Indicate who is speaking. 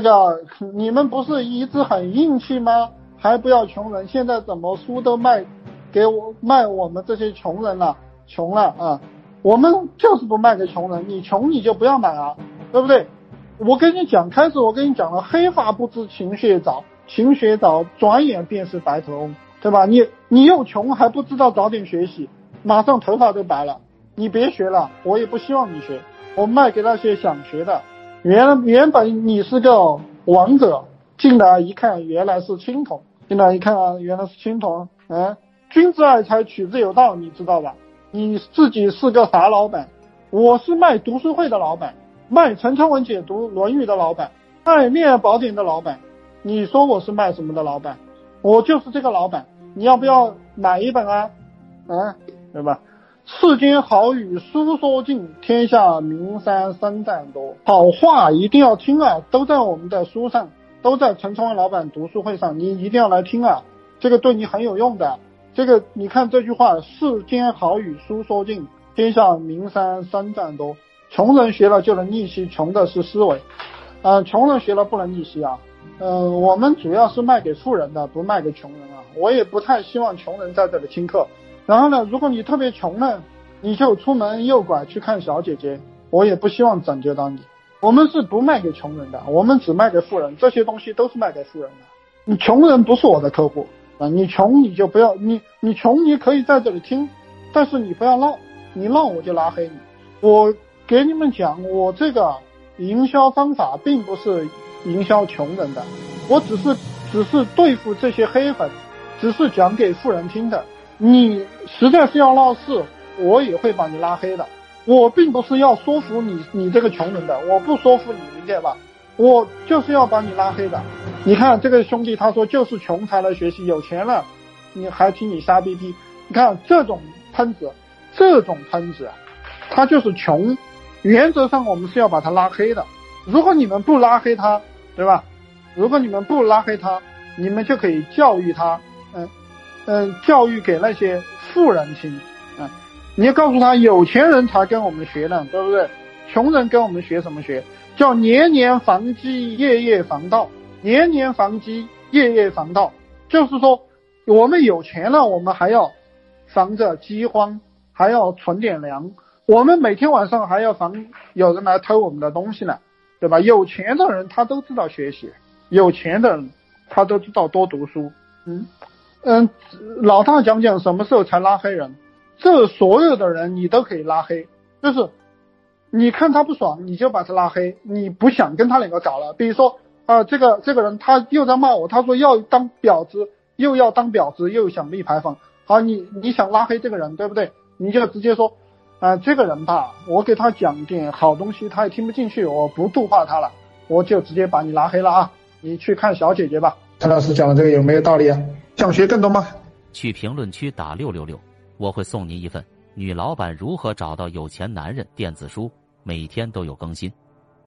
Speaker 1: 这个你们不是一直很硬气吗？还不要穷人，现在怎么书都卖给我卖我们这些穷人了？穷了啊！我们就是不卖给穷人，你穷你就不要买啊，对不对？我跟你讲，开始我跟你讲了，黑发不知勤学早，勤学早，转眼便是白头翁，对吧？你你又穷还不知道早点学习，马上头发都白了。你别学了，我也不希望你学。我卖给那些想学的。原原本你是个王者，进来一看原来是青铜，进来一看原来是青铜。嗯，君子爱财，取之有道，你知道吧？你自己是个啥老板？我是卖读书会的老板，卖陈昌文解读《论语》的老板，卖《恋爱宝典》的老板。你说我是卖什么的老板？我就是这个老板。你要不要买一本啊？啊，对吧？世间好语书说尽，天下名山声赞多。好话一定要听啊，都在我们的书上，都在陈昌文老板读书会上，你一定要来听啊，这个对你很有用的。这个你看这句话，世间好语书说尽，天下名山声赞多。穷人学了就能逆袭，穷的是思维，啊，穷人学了不能逆袭啊。嗯，我们主要是卖给富人的，不卖给穷人啊。我也不太希望穷人在这里听课。然后呢，如果你特别穷呢，你就出门右拐去看小姐姐。我也不希望拯救到你。我们是不卖给穷人的，我们只卖给富人。这些东西都是卖给富人的。你穷人不是我的客户。啊，你穷你就不要你你穷你可以在这里听，但是你不要闹，你闹我就拉黑你。我给你们讲，我这个营销方法并不是营销穷人的，我只是只是对付这些黑粉，只是讲给富人听的。你实在是要闹事，我也会把你拉黑的。我并不是要说服你你这个穷人的，我不说服你，理解吧？我就是要把你拉黑的。你看这个兄弟，他说就是穷才来学习，有钱了你还听你瞎逼逼。你看这种喷子，这种喷子，他就是穷。原则上我们是要把他拉黑的。如果你们不拉黑他，对吧？如果你们不拉黑他，你们就可以教育他，嗯，教育给那些富人听，嗯，你要告诉他，有钱人才跟我们学呢，对不对？穷人跟我们学什么学？叫年年防饥，夜夜防盗。年年防饥，夜夜防盗。就是说，我们有钱了，我们还要防着饥荒，还要存点粮。我们每天晚上还要防有人来偷我们的东西呢，对吧？有钱的人他都知道学习，有钱的人他都知道多读书。嗯嗯，老大讲讲什么时候才拉黑人？这所有的人你都可以拉黑，就是。你看他不爽，你就把他拉黑。你不想跟他两个搞了，比如说啊，这个这个人他又在骂我，他说要当婊子，又要当婊子，又想立牌坊。好，你你想拉黑这个人，对不对？你就直接说啊，这个人吧，我给他讲点好东西，他也听不进去，我不度化他了，我就直接把你拉黑了啊。你去看小姐姐吧。陈老师讲的这个有没有道理啊？想学更多吗？
Speaker 2: 去评论区打六六六，我会送您一份《女老板如何找到有钱男人》电子书。每天都有更新。